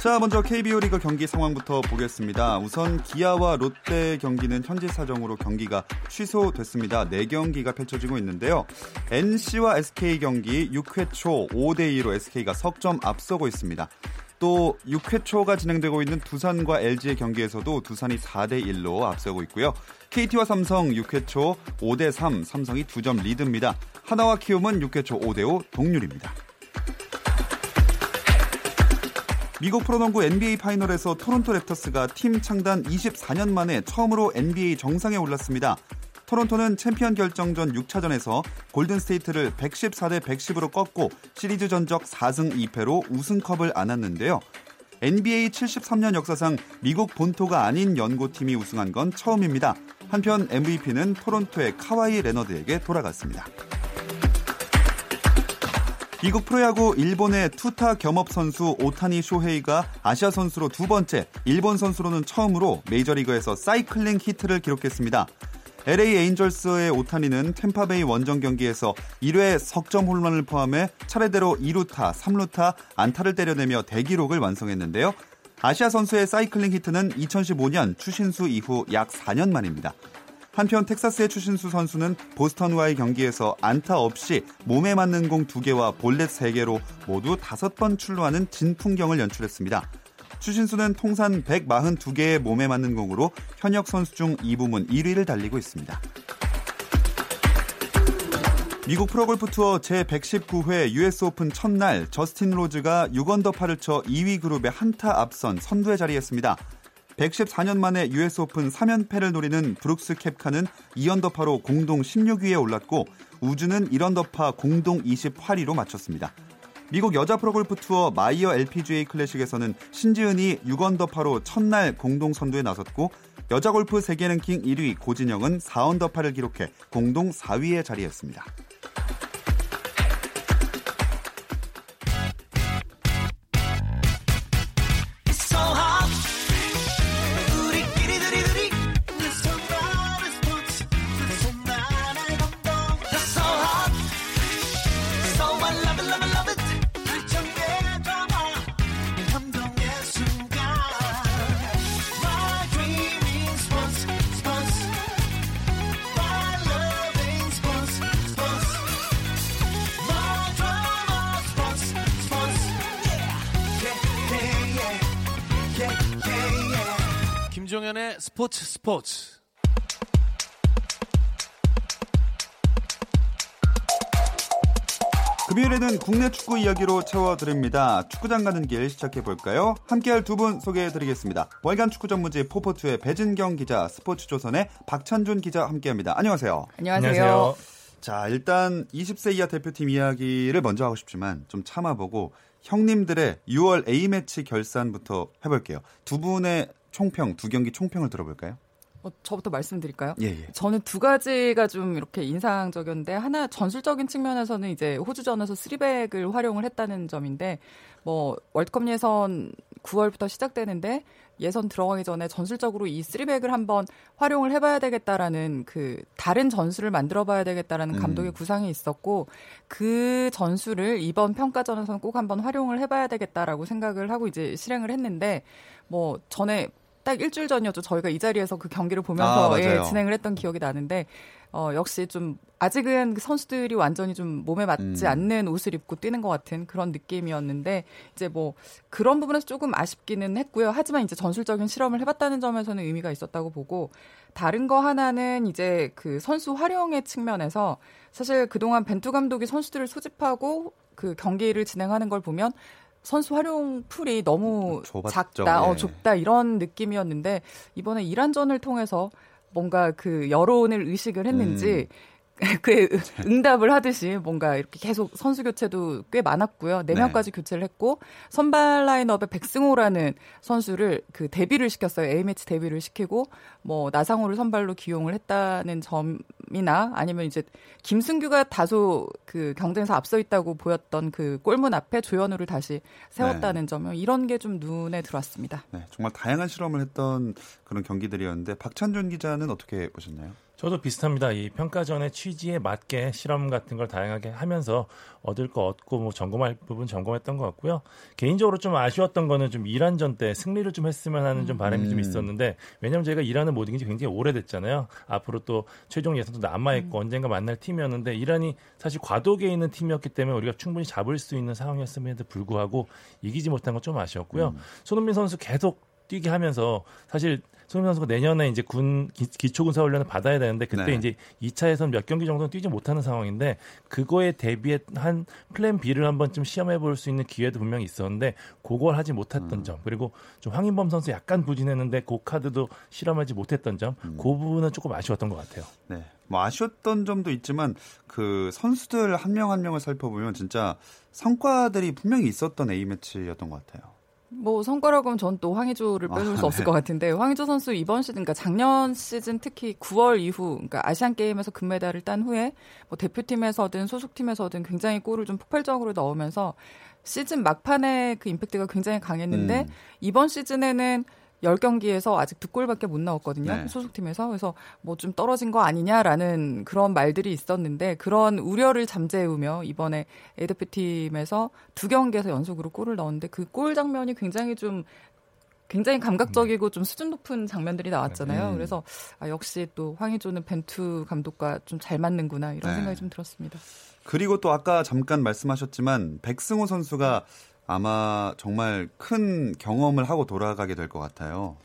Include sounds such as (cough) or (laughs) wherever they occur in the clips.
자, 먼저 KBO 리그 경기 상황부터 보겠습니다. 우선 기아와 롯데 경기는 현지 사정으로 경기가 취소됐습니다. 4경기가 펼쳐지고 있는데요. NC와 SK 경기 6회 초 5대 2로 SK가 석점 앞서고 있습니다. 또 6회 초가 진행되고 있는 두산과 LG의 경기에서도 두산이 4대 1로 앞서고 있고요. KT와 삼성 6회 초 5대 3, 삼성이 2점 리드입니다. 하나와 키움은 6회 초 5대 5 동률입니다. 미국 프로농구 NBA 파이널에서 토론토 랩터스가 팀 창단 24년 만에 처음으로 NBA 정상에 올랐습니다. 토론토는 챔피언 결정전 6차전에서 골든스테이트를 114대 110으로 꺾고 시리즈 전적 4승 2패로 우승컵을 안았는데요. NBA 73년 역사상 미국 본토가 아닌 연고팀이 우승한 건 처음입니다. 한편 MVP는 토론토의 카와이 레너드에게 돌아갔습니다. 미국 프로야구 일본의 투타 겸업 선수 오타니 쇼헤이가 아시아 선수로 두 번째, 일본 선수로는 처음으로 메이저리그에서 사이클링 히트를 기록했습니다. LA 에인절스의 오타니는 템파베이 원정 경기에서 1회 석점 홈런을 포함해 차례대로 2루타, 3루타, 안타를 때려내며 대기록을 완성했는데요. 아시아 선수의 사이클링 히트는 2015년 추신수 이후 약 4년 만입니다. 한편 텍사스의 추신수 선수는 보스턴과의 경기에서 안타 없이 몸에 맞는 공 2개와 볼넷 3개로 모두 5번 출루하는 진풍경을 연출했습니다. 추신수는 통산 142개의 몸에 맞는 공으로 현역 선수 중 이 부문 1위를 달리고 있습니다. 미국 프로골프 투어 제119회 US 오픈 첫날 저스틴 로즈가 6언더파를 쳐 2위 그룹에 한 타 앞선 선두에 자리했습니다. 114년 만에 US 오픈 3연패를 노리는 브룩스 켑카는 2언더파로 공동 16위에 올랐고 우즈는 1언더파 공동 28위로 마쳤습니다. 미국 여자 프로골프 투어 마이어 LPGA 클래식에서는 신지은이 6언더파로 첫날 공동 선두에 나섰고 여자 골프 세계 랭킹 1위 고진영은 4언더파를 기록해 공동 4위에 자리했습니다. 스포츠. 금요일에는 국내 축구 이야기로 채워드립니다. 축구장 가는 길 시작해볼까요? 함께할 두 분 소개해드리겠습니다. 월간 축구 전문지 포포투의 배진경 기자, 스포츠조선의 박찬준 기자 함께합니다. 안녕하세요. 안녕하세요. 안녕하세요. 자, 일단 20세 이하 대표팀 이야기를 먼저 하고 싶지만 좀 참아보고 형님들의 6월 A매치 결산부터 해볼게요. 두 분의 총평, 두 경기 총평을 들어볼까요? 어, 저부터 말씀드릴까요? 예, 예. 저는 두 가지가 좀 이렇게 인상적이었는데 하나 전술적인 측면에서는 이제 호주전에서 쓰리백을 활용을 했다는 점인데 뭐 월드컵 예선 9월부터 시작되는데 예선 들어가기 전에 전술적으로 이 쓰리백을 한번 활용을 해봐야 되겠다라는 그 다른 전술을 만들어봐야 되겠다라는 음. 감독의 음. 구상이 있었고 그 전술을 이번 평가전에서는 꼭 한번 활용을 해봐야 되겠다라고 생각을 하고 이제 실행을 했는데 뭐 전에 딱 일주일 전이었죠. 저희가 이 자리에서 그 경기를 보면서 아, 예, 진행을 했던 기억이 나는데 어, 역시 좀 아직은 그 선수들이 완전히 좀 몸에 맞지 음. 않는 옷을 입고 뛰는 것 같은 그런 느낌이었는데 이제 뭐 그런 부분에서 조금 아쉽기는 했고요. 하지만 이제 전술적인 실험을 해봤다는 점에서는 의미가 있었다고 보고 다른 거 하나는 이제 그 선수 활용의 측면에서 사실 그동안 벤투 감독이 선수들을 소집하고 그 경기를 진행하는 걸 보면 선수 활용 풀이 너무 좁았죠. 작다, 어, 예. 좁다 이런 느낌이었는데 이번에 이란전을 통해서 뭔가 그 여론을 의식을 했는지 음. (laughs) 그에 응답을 하듯이 뭔가 이렇게 계속 선수 교체도 꽤 많았고요. 4명까지 네. 교체를 했고 선발 라인업에 백승호라는 선수를 그 데뷔를 시켰어요. A매치 데뷔를 시키고 뭐 나상호를 선발로 기용을 했다는 점이나 아니면 이제 김승규가 다소 그 경쟁에서 앞서 있다고 보였던 그 골문 앞에 조현우를 다시 세웠다는 네. 점 이런 게 좀 눈에 들어왔습니다. 네, 정말 다양한 실험을 했던 그런 경기들이었는데 박찬준 기자는 어떻게 보셨나요? 저도 비슷합니다. 이 평가전의 취지에 맞게 실험 같은 걸 다양하게 하면서 얻을 거 얻고 뭐 점검할 부분 점검했던 것 같고요. 개인적으로 좀 아쉬웠던 거는 좀 이란전 때 승리를 좀 했으면 하는 좀 바람이 음. 좀 있었는데 왜냐면 저희가 이란을 못 이긴 지 굉장히 오래됐잖아요. 앞으로 또 최종 예선도 남아 있고 음. 언젠가 만날 팀이었는데 이란이 사실 과도기에 있는 팀이었기 때문에 우리가 충분히 잡을 수 있는 상황이었음에도 불구하고 이기지 못한 건 좀 아쉬웠고요. 음. 손흥민 선수 계속 뛰게 하면서 사실 손흥민 선수가 내년에 이제 군 기, 초 군사 훈련을 받아야 되는데 그때 네. 이제 2차에선 몇 경기 정도는 뛰지 못하는 상황인데 그거에 대비한 플랜 B를 한번 좀 시험해 볼 수 있는 기회도 분명히 있었는데 그걸 하지 못했던 음. 점 그리고 좀 황인범 선수 약간 부진했는데 그 카드도 실험하지 못했던 점 음. 그 부분은 조금 아쉬웠던 것 같아요. 네. 뭐 아쉬웠던 점도 있지만 그 선수들 한 명한 한 명을 살펴보면 진짜 성과들이 분명히 있었던 A 매치였던 것 같아요. 뭐 성과라고 하면 전 또 황의조를 빼놓을 아, 수 없을 네. 것 같은데 황의조 선수 이번 시즌 그러니까 작년 시즌 특히 9월 이후 그러니까 아시안 게임에서 금메달을 딴 후에 뭐 대표팀에서든 소속팀에서든 굉장히 골을 좀 폭발적으로 넣으면서 시즌 막판에 그 임팩트가 굉장히 강했는데 음. 이번 시즌에는 10경기에서 아직 두 골밖에 못 나왔거든요. 네. 소속팀에서. 그래서 뭐 좀 떨어진 거 아니냐라는 그런 말들이 있었는데 그런 우려를 잠재우며 이번에 A대표팀에서 두 경기에서 연속으로 골을 넣었는데 그 골 장면이 굉장히 좀 굉장히 감각적이고 좀 수준 높은 장면들이 나왔잖아요. 네. 그래서 아, 역시 또 황희조는 벤투 감독과 좀 잘 맞는구나 이런 네. 생각이 좀 들었습니다. 그리고 또 아까 잠깐 말씀하셨지만 백승호 선수가 아마 정말 큰 경험을 하고 돌아가게 될 것 같아요.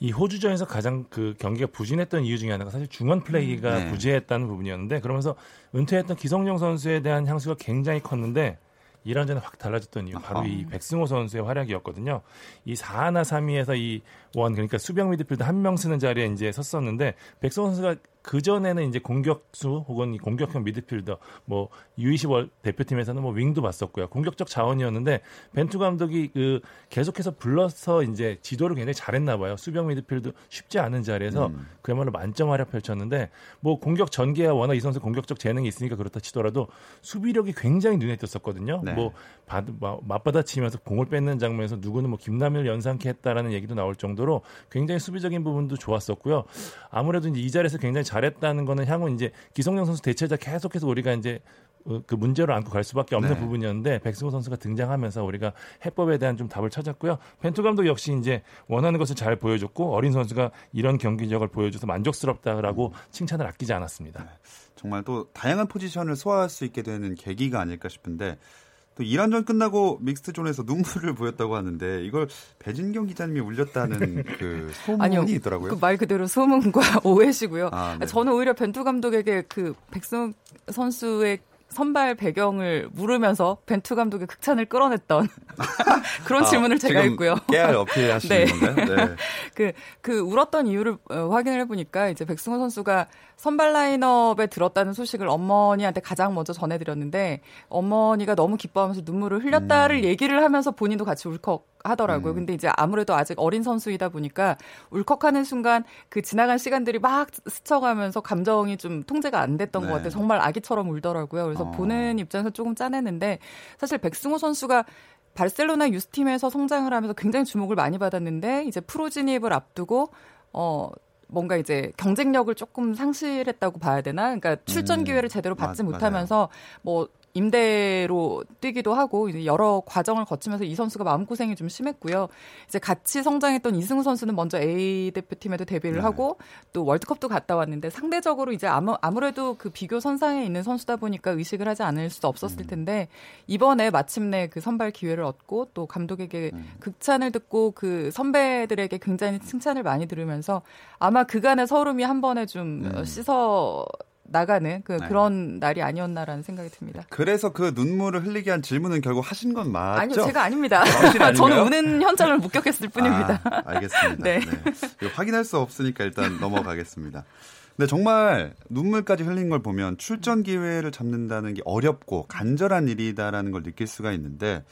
이 호주전에서 가장 그 경기가 부진했던 이유 중에 하나가 사실 중원 플레이가 음, 네. 부재했다는 부분이었는데 그러면서 은퇴했던 기성용 선수에 대한 향수가 굉장히 컸는데 이란전에 확 달라졌던 이유 바로 이 백승호 선수의 활약이었거든요. 이 4-1-3-2에서 이 원 그러니까 수비형 미드필더 한명 쓰는 자리에 이제 섰었는데 백승호 선수가 그 전에는 이제 공격수 혹은 공격형 미드필더 뭐 U20 대표팀에서는 뭐 윙도 봤었고요. 공격적 자원이었는데 벤투 감독이 그 계속해서 불러서 이제 지도를 굉장히 잘했나 봐요. 수비형 미드필더 쉽지 않은 자리에서 음. 그야말로 만점 활약 펼쳤는데 뭐 공격 전개야 워낙 이 선수 공격적 재능이 있으니까 그렇다 치더라도 수비력이 굉장히 눈에 띄었었거든요. 네. 뭐 받, 맞받아치면서 공을 뺏는 장면에서 누구는 뭐 김남일 연상케 했다라는 얘기도 나올 정도로 굉장히 수비적인 부분도 좋았었고요. 아무래도 이제 이 자리에서 굉장히 잘 잘했다는 거는 향후 이제 기성용 선수 대체자 계속해서 우리가 이제 어, 그 문제로 안고 갈 수밖에 없는 네. 부분이었는데 백승호 선수가 등장하면서 우리가 해법에 대한 좀 답을 찾았고요. 펜투 감독 역시 이제 원하는 것을 잘 보여줬고 어린 선수가 이런 경기력을 보여줘서 만족스럽다라고 음. 칭찬을 아끼지 않았습니다. 네. 정말 또 다양한 포지션을 소화할 수 있게 되는 계기가 아닐까 싶은데 또 이란전 끝나고 믹스트존에서 눈물을 보였다고 하는데 이걸 배진경 기자님이 울렸다는 (laughs) 그 소문이 아니요, 있더라고요. 그 말 그대로 소문과 (laughs) 오해시고요. 아, 네. 저는 오히려 벤투 감독에게 그 백승 선수의 선발 배경을 물으면서 벤투 감독의 극찬을 끌어냈던 (laughs) 그런 아, 질문을 제가 했고요. 깨알 (laughs) 어필하시는 네. 건가요? 네. (laughs) 그, 그 울었던 이유를 어, 확인을 해보니까 이제 백승호 선수가 선발 라인업에 들었다는 소식을 어머니한테 가장 먼저 전해드렸는데 어머니가 너무 기뻐하면서 눈물을 흘렸다를 음. 얘기를 하면서 본인도 같이 울컥 하더라고요. 음. 근데 이제 아무래도 아직 어린 선수이다 보니까 울컥하는 순간 그 지나간 시간들이 막 스쳐가면서 감정이 좀 통제가 안 됐던 네. 것 같아요. 정말 아기처럼 울더라고요. 그래서 어. 보는 입장에서 조금 짠했는데 사실 백승호 선수가 바르셀로나 유스팀에서 성장을 하면서 굉장히 주목을 많이 받았는데 이제 프로 진입을 앞두고 어 뭔가 이제 경쟁력을 조금 상실했다고 봐야 되나? 그러니까 출전 음. 기회를 제대로 받지 맞, 못하면서 뭐 임대로 뛰기도 하고 여러 과정을 거치면서 이 선수가 마음고생이 좀 심했고요. 이제 같이 성장했던 이승우 선수는 먼저 A 대표팀에도 데뷔를 네. 하고 또 월드컵도 갔다 왔는데 상대적으로 이제 아무, 아무래도 그 비교 선상에 있는 선수다 보니까 의식을 하지 않을 수도 없었을 음. 텐데 이번에 마침내 그 선발 기회를 얻고 또 감독에게 음. 극찬을 듣고 그 선배들에게 굉장히 칭찬을 많이 들으면서 아마 그간의 서름이 한 번에 좀 음. 씻어 나가는 그 네. 그런 날이 아니었나라는 생각이 듭니다. 그래서 그 눈물을 흘리게 한 질문은 결국 하신 건 맞죠? 아니요, 제가 아닙니다. 저는 우는 현장을 목격했을 뿐입니다. 아, 알겠습니다. 네. 네. 확인할 수 없으니까 일단 넘어가겠습니다. 근데 정말 눈물까지 흘린 걸 보면 출전 기회를 잡는다는 게 어렵고 간절한 일이다라는 걸 느낄 수가 있는데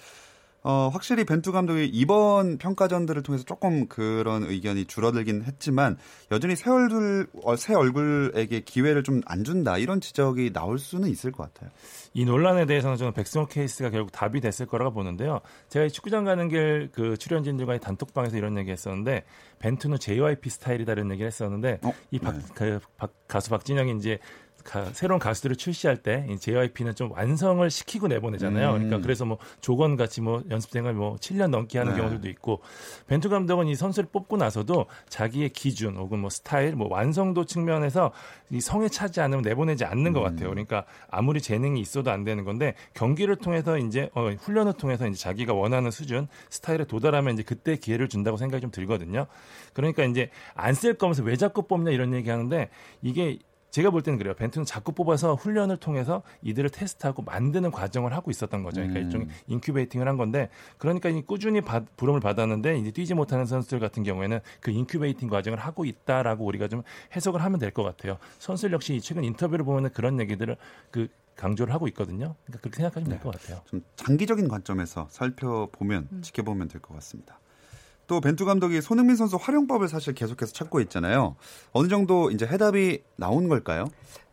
어, 확실히 벤투 감독이 이번 평가전들을 통해서 조금 그런 의견이 줄어들긴 했지만 여전히 새 얼굴, 어, 새 얼굴에게 기회를 좀 안 준다 이런 지적이 나올 수는 있을 것 같아요. 이 논란에 대해서는 저는 백승호 케이스가 결국 답이 됐을 거라고 보는데요. 제가 축구장 가는 길 그 출연진들과의 단톡방에서 이런 얘기 했었는데 벤투는 JYP 스타일이다라는 얘기를 했었는데 어? 이 박, 네. 그, 박, 가수 박진영이 이제 가, 새로운 가수들을 출시할 때 JYP는 좀 완성을 시키고 내보내잖아요. 음. 그러니까 그래서 뭐 조건 같이 뭐 연습생을 뭐 7년 넘게 하는 네. 경우들도 있고 벤투 감독은 이 선수를 뽑고 나서도 자기의 기준 혹은 뭐 스타일 뭐 완성도 측면에서 이 성에 차지 않으면 내보내지 않는 음. 것 같아요. 그러니까 아무리 재능이 있어도 안 되는 건데 경기를 통해서 이제 어, 훈련을 통해서 이제 자기가 원하는 수준 스타일에 도달하면 이제 그때 기회를 준다고 생각이 좀 들거든요. 그러니까 이제 안 쓸 거면서 왜 자꾸 뽑냐 이런 얘기 하는데 이게 제가 볼 때는 그래요. 벤투는 자꾸 뽑아서 훈련을 통해서 이들을 테스트하고 만드는 과정을 하고 있었던 거죠. 그러니까 음. 일종의 incubating을 한 건데 그러니까 꾸준히 받, 부름을 받았는데 이제 뛰지 못하는 선수들 같은 경우에는 그 incubating 과정을 하고 있다라고 우리가 좀 해석을 하면 될 것 같아요. 선수들 역시 최근 인터뷰를 보면 그런 얘기들을 그 강조를 하고 있거든요. 그러니까 그렇게 생각하시면 네. 될것 같아요. 좀 장기적인 관점에서 살펴보면 음. 지켜보면 될 것 같습니다. 또 벤투 감독이 손흥민 선수 활용법을 사실 계속해서 찾고 있잖아요. 어느 정도 이제 해답이 나온 걸까요?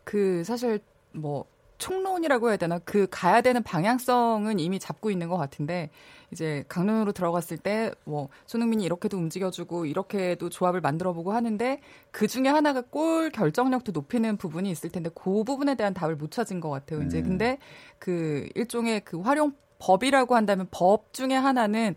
그 사실 뭐 총론이라고 해야 되나 그 가야 되는 방향성은 이미 잡고 있는 것 같은데 이제 강릉으로 들어갔을 때 뭐 손흥민이 이렇게도 움직여주고 이렇게도 조합을 만들어보고 하는데 그 중에 하나가 골 결정력도 높이는 부분이 있을 텐데 그 부분에 대한 답을 못 찾은 것 같아요. 이제 음. 근데 그 일종의 그 활용 법이라고 한다면 법 중에 하나는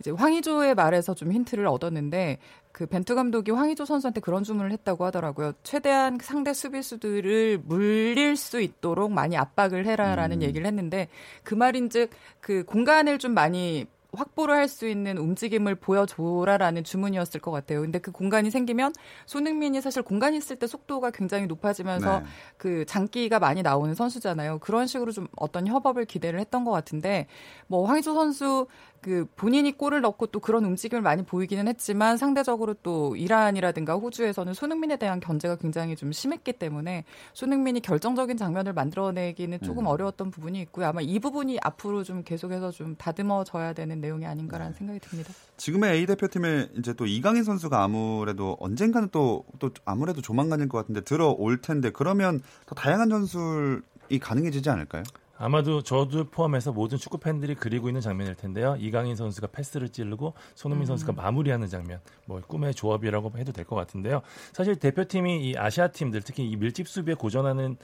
이제 황의조의 말에서 좀 힌트를 얻었는데 그 벤투 감독이 황의조 선수한테 그런 주문을 했다고 하더라고요. 최대한 상대 수비수들을 물릴 수 있도록 많이 압박을 해라라는 음. 얘기를 했는데 그 말인즉 그 공간을 좀 많이 확보를 할 수 있는 움직임을 보여줘라라는 주문이었을 것 같아요. 근데 그 공간이 생기면 손흥민이 사실 공간이 있을 때 속도가 굉장히 높아지면서 네. 그 장기가 많이 나오는 선수잖아요. 그런 식으로 좀 어떤 협업을 기대를 했던 것 같은데 뭐 황희조 선수 그 본인이 골을 넣고 또 그런 움직임을 많이 보이기는 했지만 상대적으로 또 이란이라든가 호주에서는 손흥민에 대한 견제가 굉장히 좀 심했기 때문에 손흥민이 결정적인 장면을 만들어내기는 조금 음. 어려웠던 부분이 있고요. 아마 이 부분이 앞으로 좀 계속해서 좀 다듬어져야 되는 내용이 아닌가라는 네. 생각이 듭니다. 지금의 A 대표팀에 이제 또 이강인 선수가 아무래도 언젠가는 또, 또 아무래도 조만간일 것 같은데 들어올 텐데 그러면 더 다양한 전술이 가능해지지 않을까요? 아마도 저도 포함해서 모든 축구 팬들이 그리고 있는 장면일 텐데요. 이강인 선수가 패스를 찌르고 손흥민 음. 선수가 마무리하는 장면, 뭐 꿈의 조합이라고 해도 될 것 같은데요. 사실 대표팀이 이 아시아 팀들 특히 이 밀집 수비에 고전하는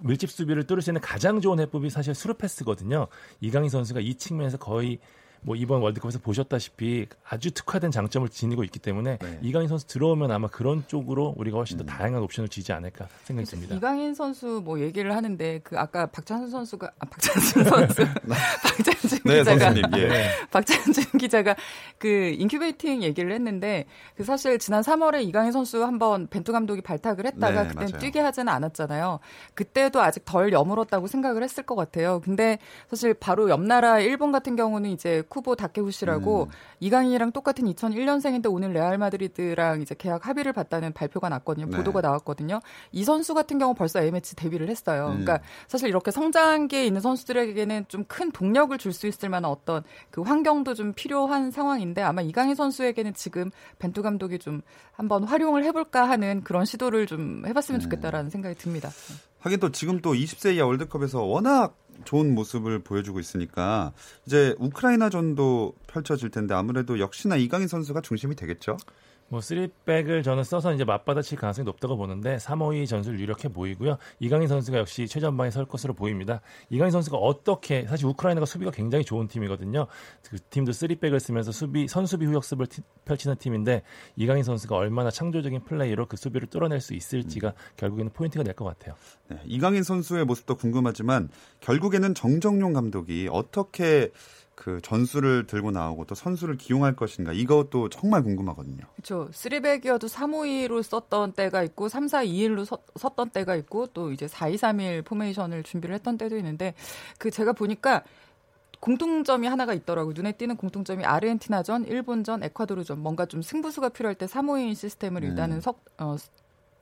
밀집 수비를 뚫을 수 있는 가장 좋은 해법이 사실 수루 패스거든요. 이강인 선수가 이 측면에서 거의 뭐 이번 월드컵에서 보셨다시피 아주 특화된 장점을 지니고 있기 때문에 네. 이강인 선수 들어오면 아마 그런 쪽으로 우리가 훨씬 더 음. 다양한 옵션을 주지 않을까 생각이 듭니다. 이강인 선수 뭐 얘기를 하는데 그 아까 박찬수 선수가 아, 박찬수 선수 (laughs) 네. 박찬준 네, 기자가 선수님, 예. 네. 박찬준 기자가 그 incubating 얘기를 했는데 그 사실 지난 3월에 이강인 선수 한번 벤투 감독이 발탁을 했다가 네, 그때 뛰게 하지는 않았잖아요. 그때도 아직 덜 여물었다고 생각을 했을 것 같아요. 근데 사실 바로 옆 나라 일본 같은 경우는 이제 쿠보 다케후사라고 음. 이강인이랑 똑같은 2001년생인데 오늘 레알 마드리드랑 이제 계약 합의를 봤다는 발표가 났거든요. 네. 보도가 나왔거든요. 이 선수 같은 경우 벌써 A매치 데뷔를 했어요. 음. 그러니까 사실 이렇게 성장기에 있는 선수들에게는 좀 큰 동력을 줄 수 있을 만한 어떤 그 환경도 좀 필요한 상황인데 아마 이강인 선수에게는 지금 벤투 감독이 좀 한번 활용을 해볼까 하는 그런 시도를 좀 해봤으면 음. 좋겠다라는 생각이 듭니다. 하긴 또 지금 또 20세 이하 월드컵에서 워낙 좋은 모습을 보여주고 있으니까 이제 우크라이나전도 펼쳐질 텐데 아무래도 역시나 이강인 선수가 중심이 되겠죠. 뭐 쓰리백을 저는 써서 이제 맞받아칠 가능성이 높다고 보는데 3호의 전술 유력해 보이고요. 이강인 선수가 역시 최전방에 설 것으로 보입니다. 이강인 선수가 어떻게 사실 우크라이나가 수비가 굉장히 좋은 팀이거든요. 그 팀도 three back을 쓰면서 수비 선수비 후 역습을 티, 펼치는 팀인데 이강인 선수가 얼마나 창조적인 플레이로 그 수비를 뚫어낼 수 있을지가 음. 결국에는 포인트가 될 것 같아요. 네, 이강인 선수의 모습도 궁금하지만 결국에는 정정용 감독이 어떻게 그 전술을 들고 나오고 또 선수를 기용할 것인가 이것도 정말 궁금하거든요. 그렇죠. 3백이어도 352로 썼던 때가 있고 3-4-2-1로 서, 섰던 때가 있고 또 이제 4-2-3-1 포메이션을 준비를 했던 때도 있는데 그 제가 보니까 공통점이 하나가 있더라고요. 눈에 띄는 공통점이 아르헨티나전, 일본전, 에콰도르전 뭔가 좀 승부수가 필요할 때 3-5-2 시스템을 일단은 음. 석, 어,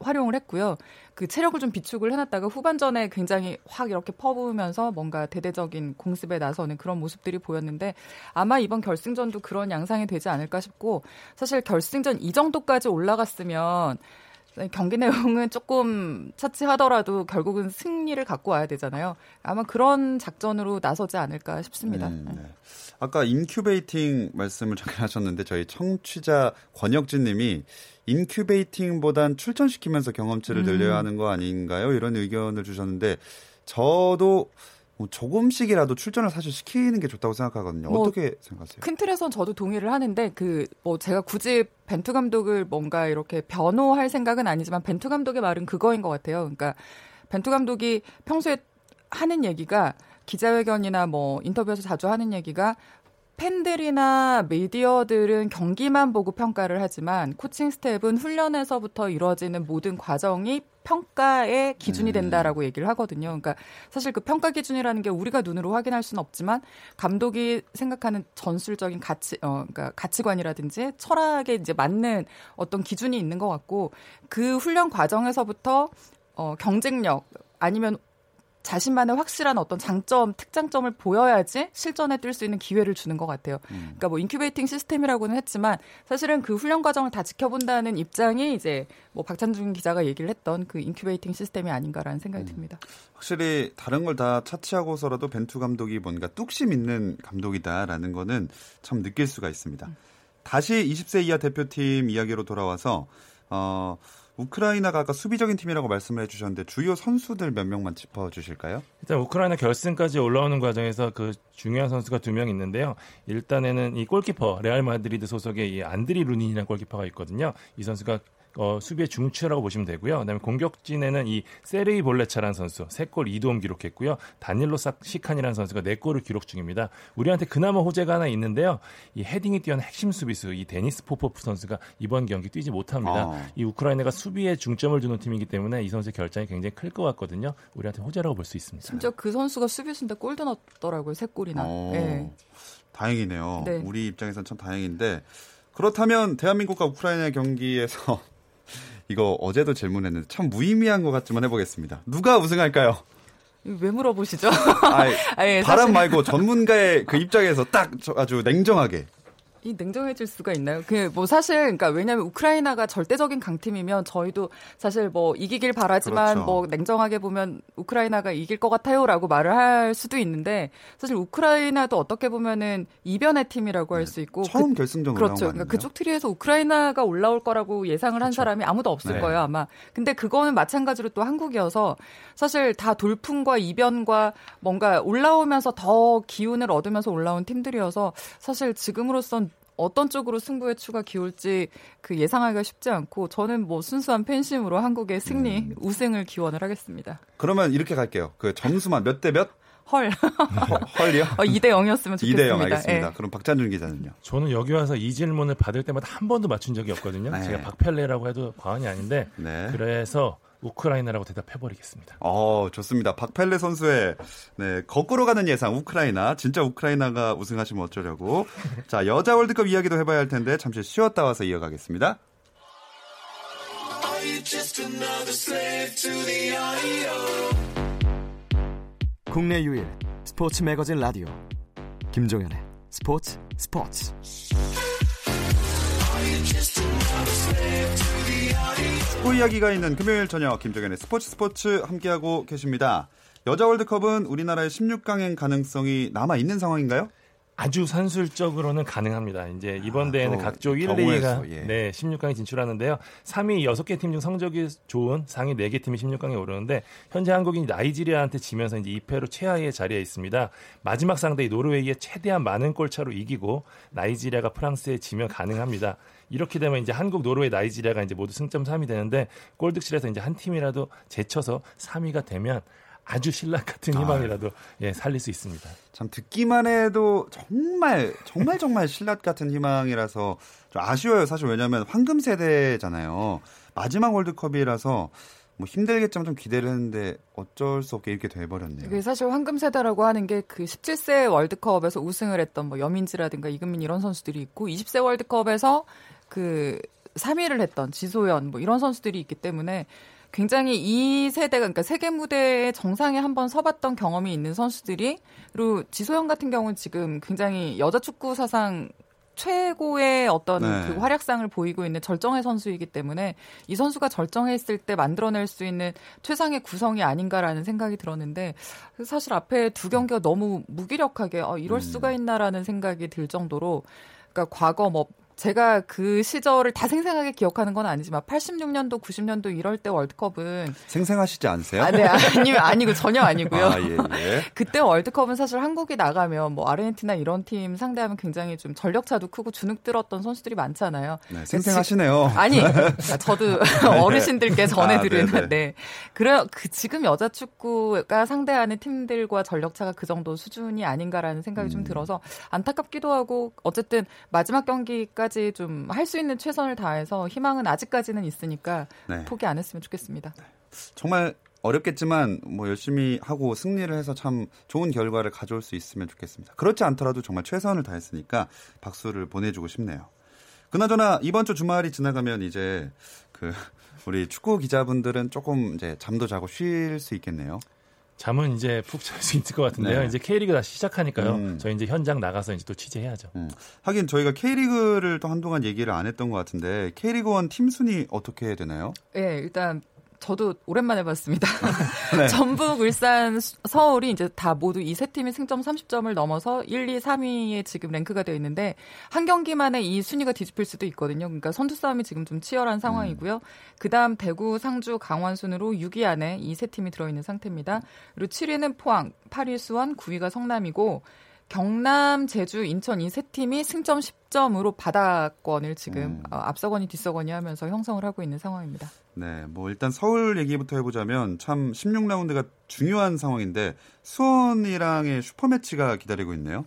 활용을 했고요. 그 체력을 좀 비축을 해놨다가 후반전에 굉장히 확 이렇게 퍼부으면서 뭔가 대대적인 공습에 나서는 그런 모습들이 보였는데 아마 이번 결승전도 그런 양상이 되지 않을까 싶고 사실 결승전 이 정도까지 올라갔으면 경기 내용은 조금 차치하더라도 결국은 승리를 갖고 와야 되잖아요. 아마 그런 작전으로 나서지 않을까 싶습니다. 음, 네. 아까 incubating 말씀을 잠깐 하셨는데 저희 청취자 권혁진 님이 incubating보단 출전시키면서 경험치를 늘려야 음. 하는 거 아닌가요? 이런 의견을 주셨는데 저도 뭐 조금씩이라도 출전을 사실 시키는 게 좋다고 생각하거든요. 뭐 어떻게 생각하세요? 큰 틀에선 저도 동의를 하는데 그 뭐 제가 굳이 벤투 감독을 뭔가 이렇게 변호할 생각은 아니지만 벤투 감독의 말은 그거인 것 같아요. 그러니까 벤투 감독이 평소에 하는 얘기가 기자회견이나 뭐 인터뷰에서 자주 하는 얘기가 팬들이나 미디어들은 경기만 보고 평가를 하지만 코칭 스텝은 훈련에서부터 이루어지는 모든 과정이 평가의 기준이 음. 된다라고 얘기를 하거든요. 그러니까 사실 그 평가 기준이라는 게 우리가 눈으로 확인할 수는 없지만 감독이 생각하는 전술적인 가치, 어, 그러니까 가치관이라든지 철학에 이제 맞는 어떤 기준이 있는 것 같고 그 훈련 과정에서부터 어, 경쟁력 아니면 자신만의 확실한 어떤 장점, 특장점을 보여야지 실전에 뛸 수 있는 기회를 주는 것 같아요. 음. 그러니까 뭐 incubating 시스템이라고는 했지만 사실은 그 훈련 과정을 다 지켜본다는 입장이 이제 뭐 박찬준 기자가 얘기를 했던 그 incubating 시스템이 아닌가라는 생각이 음. 듭니다. 확실히 다른 걸 다 차치하고서라도 벤투 감독이 뭔가 뚝심 있는 감독이다라는 거는 참 느낄 수가 있습니다. 음. 다시 20세 이하 대표팀 이야기로 돌아와서 어 우크라이나가 아까 수비적인 팀이라고 말씀을 해주셨는데 주요 선수들 몇 명만 짚어주실까요? 일단 우크라이나 결승까지 올라오는 과정에서 그 중요한 선수가 두 명 있는데요. 일단에는 이 골키퍼 레알 마드리드 소속의 이 안드리 루닌이라는 골키퍼가 있거든요. 이 선수가 어, 수비의 중추라고 보시면 되고요. 그다음에 공격진에는 이 세르히 불레차라는 선수 3골 2도움 기록했고요. 다닐로 시칸이라는 선수가 4골을 기록 중입니다. 우리한테 그나마 호재가 하나 있는데요. 이 헤딩이 뛰어난 핵심 수비수 이 데니스 포포프 선수가 이번 경기 뛰지 못합니다. 아. 이 우크라이나가 수비에 중점을 두는 팀이기 때문에 이 선수의 결장이 굉장히 클 것 같거든요. 우리한테 호재라고 볼 수 있습니다. 심지어 그 선수가 수비수인데 골도 넣었더라고요. 3골이나. 어. 네. 다행이네요. 네. 우리 입장에선 참 다행인데 그렇다면 대한민국과 우크라이나 경기에서 이거 어제도 질문했는데 참 무의미한 것 같지만 해보겠습니다. 누가 우승할까요? 왜 물어보시죠? 아니, (laughs) 아니, 바람 사실... 말고 전문가의 그 입장에서 딱 아주 냉정하게 이 냉정해질 수가 있나요? 그 뭐 사실 그러니까 왜냐하면 우크라이나가 절대적인 강팀이면 저희도 사실 뭐 이기길 바라지만 그렇죠. 뭐 냉정하게 보면 우크라이나가 이길 것 같아요라고 말을 할 수도 있는데 사실 우크라이나도 어떻게 보면은 이변의 팀이라고 할 수 있고 처음 그, 결승전 그렇죠. 그러니까 그쪽 트리에서 우크라이나가 올라올 거라고 예상을 한 그렇죠. 사람이 아무도 없을 네. 거예요 아마. 근데 그거는 마찬가지로 또 한국이어서 사실 다 돌풍과 이변과 뭔가 올라오면서 더 기운을 얻으면서 올라온 팀들이어서 사실 지금으로선 어떤 쪽으로 승부의 추가 기울지 그 예상하기가 쉽지 않고 저는 뭐 순수한 팬심으로 한국의 승리, 음. 우승을 기원을 하겠습니다. 그러면 이렇게 갈게요. 그 점수만 몇 대 몇? 헐. (laughs) 헐이요? 어, 2대 0이었으면 좋겠습니다. 2대 0 알겠습니다. 네. 그럼 박찬준 기자는요? 저는 여기 와서 이 질문을 받을 때마다 한 번도 맞춘 적이 없거든요. 네. 제가 박펠레라고 해도 과언이 아닌데 네. 그래서 우크라이나라고 대답해버리겠습니다. 어, 좋습니다. 박펠레 선수의 네, 거꾸로 가는 예상 우크라이나 진짜 우크라이나가 우승하시면 어쩌려고. 자 여자 월드컵 이야기도 해봐야 할 텐데 잠시 쉬었다 와서 이어가겠습니다. 국내 유일 스포츠 매거진 라디오 김종현의 스포츠 스포츠. 축구 이야기가 있는 금요일 저녁 김종현의 스포츠 스포츠 함께하고 계십니다. 여자 월드컵은 우리나라의 16강행 가능성이 남아 있는 상황인가요? 아주 산술적으로는 가능합니다. 이제 이번 아, 대회는 각조 1, 2가 예. 네, 16강에 진출하는데요. 3위 6개 팀 중 성적이 좋은 상위 4개 팀이 16강에 오르는데 현재 한국이 나이지리아한테 지면서 이제 2패로 최하위의 자리에 있습니다. 마지막 상대인 노르웨이에 최대한 많은 골차로 이기고 나이지리아가 프랑스에 지면 가능합니다. 이렇게 되면 이제 한국, 노르웨이, 나이지리아가 이제 모두 승점 3이 되는데 골득실에서 이제 한 팀이라도 제쳐서 3위가 되면 아주 신락 같은 아. 희망이라도 아. 예, 살릴 수 있습니다. 참 듣기만 해도 정말 정말 정말 신락 같은 희망이라서 좀 아쉬워요. 사실 왜냐하면 황금 세대잖아요. 마지막 월드컵이라서 뭐 힘들겠지만 좀 기대를 했는데 어쩔 수 없게 이렇게 돼버렸네요. 이게 사실 황금 세대라고 하는 게 그 17세 월드컵에서 우승을 했던 뭐 여민지라든가 이금민 이런 선수들이 있고 20세 월드컵에서 그 3위를 했던 지소연 뭐 이런 선수들이 있기 때문에 굉장히 이 세대가 그러니까 세계 무대의 정상에 한번 서봤던 경험이 있는 선수들이 그리고 지소연 같은 경우는 지금 굉장히 여자 축구 사상 최고의 어떤 네. 그 활약상을 보이고 있는 절정의 선수이기 때문에 이 선수가 절정했을 때 만들어낼 수 있는 최상의 구성이 아닌가라는 생각이 들었는데 사실 앞에 두 경기가 너무 무기력하게 어, 이럴 음. 수가 있나라는 생각이 들 정도로 그러니까 과거 뭐 제가 그 시절을 다 생생하게 기억하는 건 아니지만 86년도, 90년도 이럴 때 월드컵은 생생하시지 않으세요? 아, 네, 아니 아니고 전혀 아니고요. 아, 예, 예. (laughs) 그때 월드컵은 사실 한국이 나가면 뭐 아르헨티나 이런 팀 상대하면 굉장히 좀 전력차도 크고 주눅 들었던 선수들이 많잖아요. 네, 생생하시네요. 아니, (laughs) 저도 (laughs) 어르신들께 전해드리는 아, 네. 그래 그 지금 여자 축구가 상대하는 팀들과 전력차가 그 정도 수준이 아닌가라는 생각이 음. 좀 들어서 안타깝기도 하고 어쨌든 마지막 경기까지 때까지 좀 할 수 있는 최선을 다해서 희망은 아직까지는 있으니까 네. 포기 안 했으면 좋겠습니다. 네. 정말 어렵겠지만 뭐 열심히 하고 승리를 해서 참 좋은 결과를 가져올 수 있으면 좋겠습니다. 그렇지 않더라도 정말 최선을 다했으니까 박수를 보내주고 싶네요. 그나저나 이번 주 주말이 지나가면 이제 그 우리 축구 기자분들은 조금 이제 잠도 자고 쉴 수 있겠네요. 잠은 이제 푹 잘 수 있을 것 같은데요. 네. 이제 K리그 다시 시작하니까요. 음. 저희 이제 현장 나가서 이제 또 취재해야죠. 음. 하긴 저희가 K리그를 또 한동안 얘기를 안 했던 것 같은데 K리그 원 팀 순위 어떻게 되나요? 네, 일단 저도 오랜만에 봤습니다. (laughs) 네. 전북, 울산, 서울이 이제 다 모두 이 세 팀이 승점 30점을 넘어서 1, 2, 3위에 지금 랭크가 되어 있는데 한 경기만에 이 순위가 뒤집힐 수도 있거든요. 그러니까 선두 싸움이 지금 좀 치열한 상황이고요. 음. 그다음 대구, 상주, 강원 순으로 6위 안에 이 세 팀이 들어 있는 상태입니다. 그리고 7위는 포항, 8위 수원, 9위가 성남이고 경남, 제주, 인천 이 세 팀이 승점 10점으로 바닥권을 지금 음. 어, 앞서거니 뒤서거니 하면서 형성을 하고 있는 상황입니다. 네, 뭐 일단 서울 얘기부터 해보자면 참 16라운드가 중요한 상황인데 수원이랑의 슈퍼매치가 기다리고 있네요.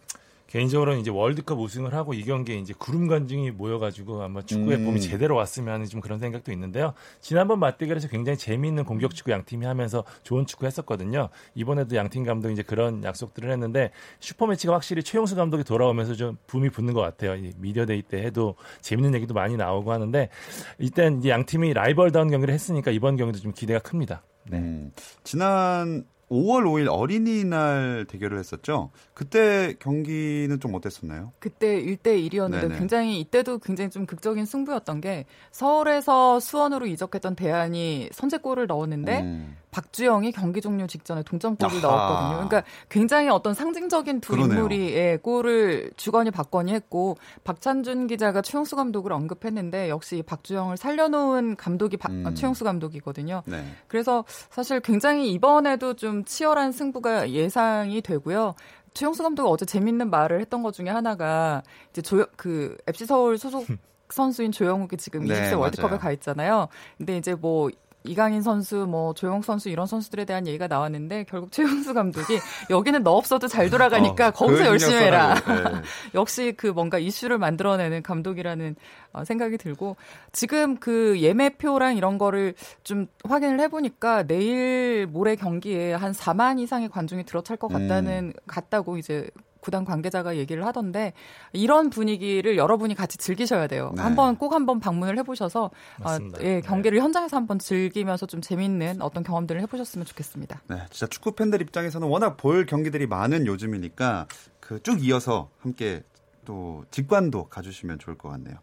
개인적으로는 이제 월드컵 우승을 하고 이 경기에 이제 구름 관중이 모여가지고 아마 축구의 음. 봄이 제대로 왔으면 하는 좀 그런 생각도 있는데요. 지난번 맞대결에서 굉장히 재미있는 공격 축구 양 팀이 하면서 좋은 축구 했었거든요. 이번에도 양팀 감독이 이제 그런 약속들을 했는데 슈퍼매치가 확실히 최용수 감독이 돌아오면서 좀 붐이 붙는 것 같아요. 미디어데이 때 해도 재밌는 얘기도 많이 나오고 하는데 일단 이제 양 팀이 라이벌다운 경기를 했으니까 이번 경기도 좀 기대가 큽니다. 네. 음, 지난 5월 5일 어린이날 대결을 했었죠. 그때 경기는 좀 어땠었나요? 그때 1대 1이었는데 굉장히 이때도 굉장히 좀 극적인 승부였던 게 서울에서 수원으로 이적했던 대안이 선제골을 넣었는데 음. 박주영이 경기 종료 직전에 동점골을 아하. 넣었거든요. 그러니까 굉장히 어떤 상징적인 두 그러네요. 인물이 예, 골을 주거니 받거니 했고 박찬준 기자가 최용수 감독을 언급했는데 역시 박주영을 살려놓은 감독이 박, 음. 최용수 감독이거든요. 네. 그래서 사실 굉장히 이번에도 좀 치열한 승부가 예상이 되고요. 최용수 감독이 어제 재밌는 말을 했던 것 중에 하나가 이제 조, 그 FC 서울 소속 선수인 조영욱이 지금 네, 20세 월드컵에 맞아요. 가 있잖아요. 근데 이제 뭐 이강인 선수, 뭐 조용 선수 이런 선수들에 대한 얘기가 나왔는데 결국 최용수 감독이 여기는 너 없어도 잘 돌아가니까 어, 거기서 그 열심히 해라. (laughs) 네. 역시 그 뭔가 이슈를 만들어내는 감독이라는 어, 생각이 들고 지금 그 예매표랑 이런 거를 좀 확인을 해보니까 내일 모레 경기에 한 4만 이상의 관중이 들어찰 것 같다는 음. 같다고 이제 구단 관계자가 얘기를 하던데 이런 분위기를 여러분이 같이 즐기셔야 돼요. 네. 한번 꼭 한번 방문을 해보셔서 어, 예, 경기를 네. 현장에서 한번 즐기면서 좀 재밌는 어떤 경험들을 해보셨으면 좋겠습니다. 네, 진짜 축구 팬들 입장에서는 워낙 볼 경기들이 많은 요즘이니까 그 쭉 이어서 함께 또 직관도 가주시면 좋을 것 같네요.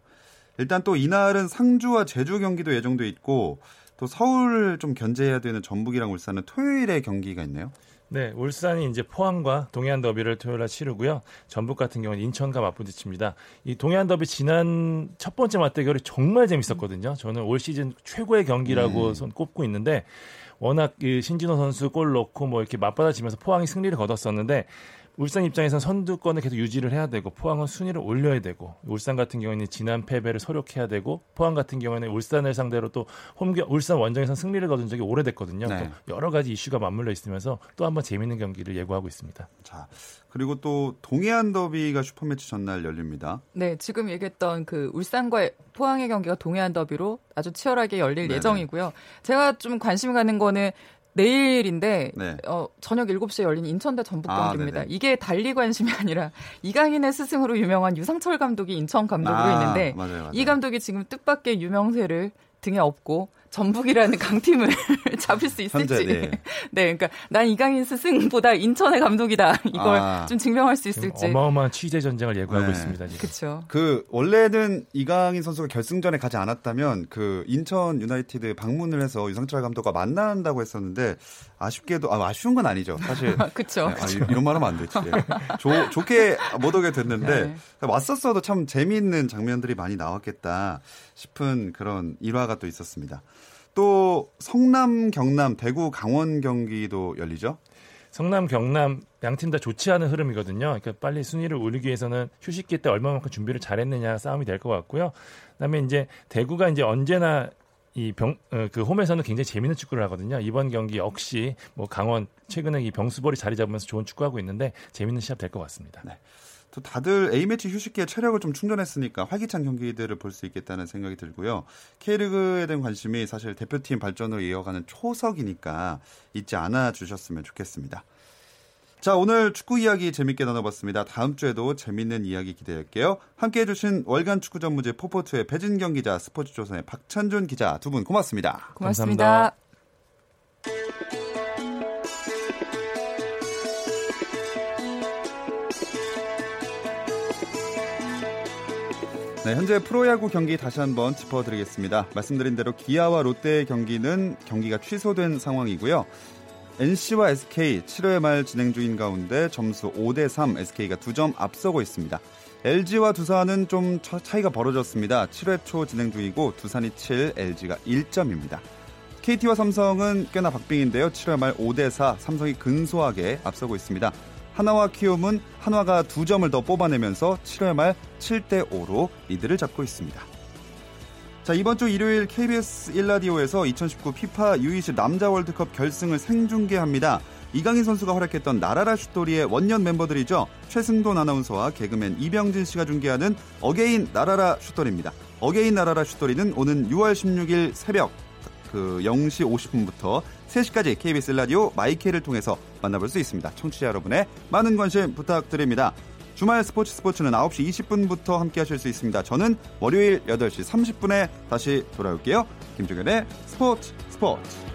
일단 또 이날은 상주와 제주 경기도 예정돼 있고 또 서울 좀 견제해야 되는 전북이랑 울산은 토요일에 경기가 있네요. 네, 울산이 이제 포항과 동해안 더비를 토요일에 치르고요. 전북 같은 경우는 인천과 맞부딪힙니다. 이 동해안 더비 지난 첫 번째 맞대결이 정말 재밌었거든요. 저는 올 시즌 최고의 경기라고 음. 손 꼽고 있는데 워낙 신진호 선수 골 넣고 뭐 이렇게 맞받아지면서 포항이 승리를 거뒀었는데 울산 입장에서는 선두권을 계속 유지를 해야 되고 포항은 순위를 올려야 되고 울산 같은 경우에는 지난 패배를 소력해야 되고 포항 같은 경우에는 울산을 상대로 또 홈겨 울산 원정에서 승리를 거둔 적이 오래됐거든요. 네. 여러 가지 이슈가 맞물려 있으면서 또 한번 재밌는 경기를 예고하고 있습니다. 자, 그리고 또 동해안 더비가 슈퍼매치 전날 열립니다. 네, 지금 얘기했던 그 울산과 포항의 경기가 동해안 더비로 아주 치열하게 열릴 네네. 예정이고요. 제가 좀 관심 가는 거는 내일인데 네. 어, 저녁 7시에 열린 인천대 전북 아, 경기입니다. 네네. 이게 달리 관심이 아니라 이강인의 스승으로 유명한 유상철 감독이 인천 감독으로 아, 있는데 맞아요, 맞아요. 이 감독이 지금 뜻밖의 유명세를 등에 업고 전북이라는 강팀을 (laughs) 잡을 수 있을지. 현재, 네. (laughs) 네, 그러니까 난 이강인 스승보다 인천의 감독이다. (laughs) 이걸 아. 좀 증명할 수 있을지. 어마어마한 취재 전쟁을 예고하고 네. 있습니다. 지금. 그렇죠. 그 원래는 이강인 선수가 결승전에 가지 않았다면 그 인천 유나이티드 방문을 해서 유상철 감독과 만난다고 했었는데 아쉽게도 아 아쉬운 건 아니죠 사실 그렇죠. 네, 아, 이- 이런 말하면 안 되지 예. 좋- 좋게 못 오게 됐는데 네. 왔었어도 참 재미있는 장면들이 많이 나왔겠다 싶은 그런 일화가 또 있었습니다 또 성남 경남 대구 강원 경기도 열리죠 성남, 경남 양 팀 다 좋지 않은 흐름이거든요. 그러니까 빨리 순위를 올리기 위해서는 휴식기 때 얼마만큼 준비를 잘했느냐 싸움이 될 것 같고요. 그다음에 이제 대구가 이제 언제나 이 병, 어, 그 홈에서는 굉장히 재밌는 축구를 하거든요. 이번 경기 역시 뭐 강원 최근에 이 병수벌이 자리 잡으면서 좋은 축구하고 있는데 재밌는 시합 될 것 같습니다. 또 다들 A매치 휴식기에 체력을 좀 충전했으니까 활기찬 경기들을 볼 수 있겠다는 생각이 들고요. K리그에 대한 관심이 사실 대표팀 발전으로 이어가는 초석이니까 잊지 않아 주셨으면 좋겠습니다. 자, 오늘 축구 이야기 재밌게 나눠봤습니다. 다음 주에도 재밌는 이야기 기대할게요. 함께 해주신 월간 축구 전무지 포포투의 배진경 기자, 스포츠조선의 박찬준 기자 두 분 고맙습니다. 고맙습니다. 감사합니다. 네, 현재 프로야구 경기 다시 한번 짚어드리겠습니다. 말씀드린 대로 기아와 롯데의 경기는 경기가 취소된 상황이고요. NC와 SK 7회 말 진행 중인 가운데 점수 5대 3 SK가 2점 앞서고 있습니다. LG와 두산은 좀 차- 차이가 벌어졌습니다. 7회 초 진행 중이고 두산이 7, LG가 1점입니다. KT와 삼성은 꽤나 박빙인데요. 7회 말 5대 4 삼성이 근소하게 앞서고 있습니다. 한화와 키움은 한화가 두 점을 더 뽑아내면서 7회 말 7대 5로 리드를 잡고 있습니다. 자, 이번 주 일요일 KBS 1라디오에서 2019 피파 U20 남자 월드컵 결승을 생중계합니다. 이강인 선수가 활약했던 날아라 슛돌이의 원년 멤버들이죠. 최승돈 아나운서와 개그맨 이병진 씨가 중계하는 again 날아라 슛돌입니다. again 날아라 슛돌이는 오는 6월 16일 새벽 그 0시 50분부터 3시까지 KBS 라디오 마이케를 통해서 만나볼 수 있습니다. 청취자 여러분의 많은 관심 부탁드립니다. 주말 스포츠 스포츠는 9시 20분부터 함께 하실 수 있습니다. 저는 월요일 8시 30분에 다시 돌아올게요. 김종현의 스포츠 스포츠.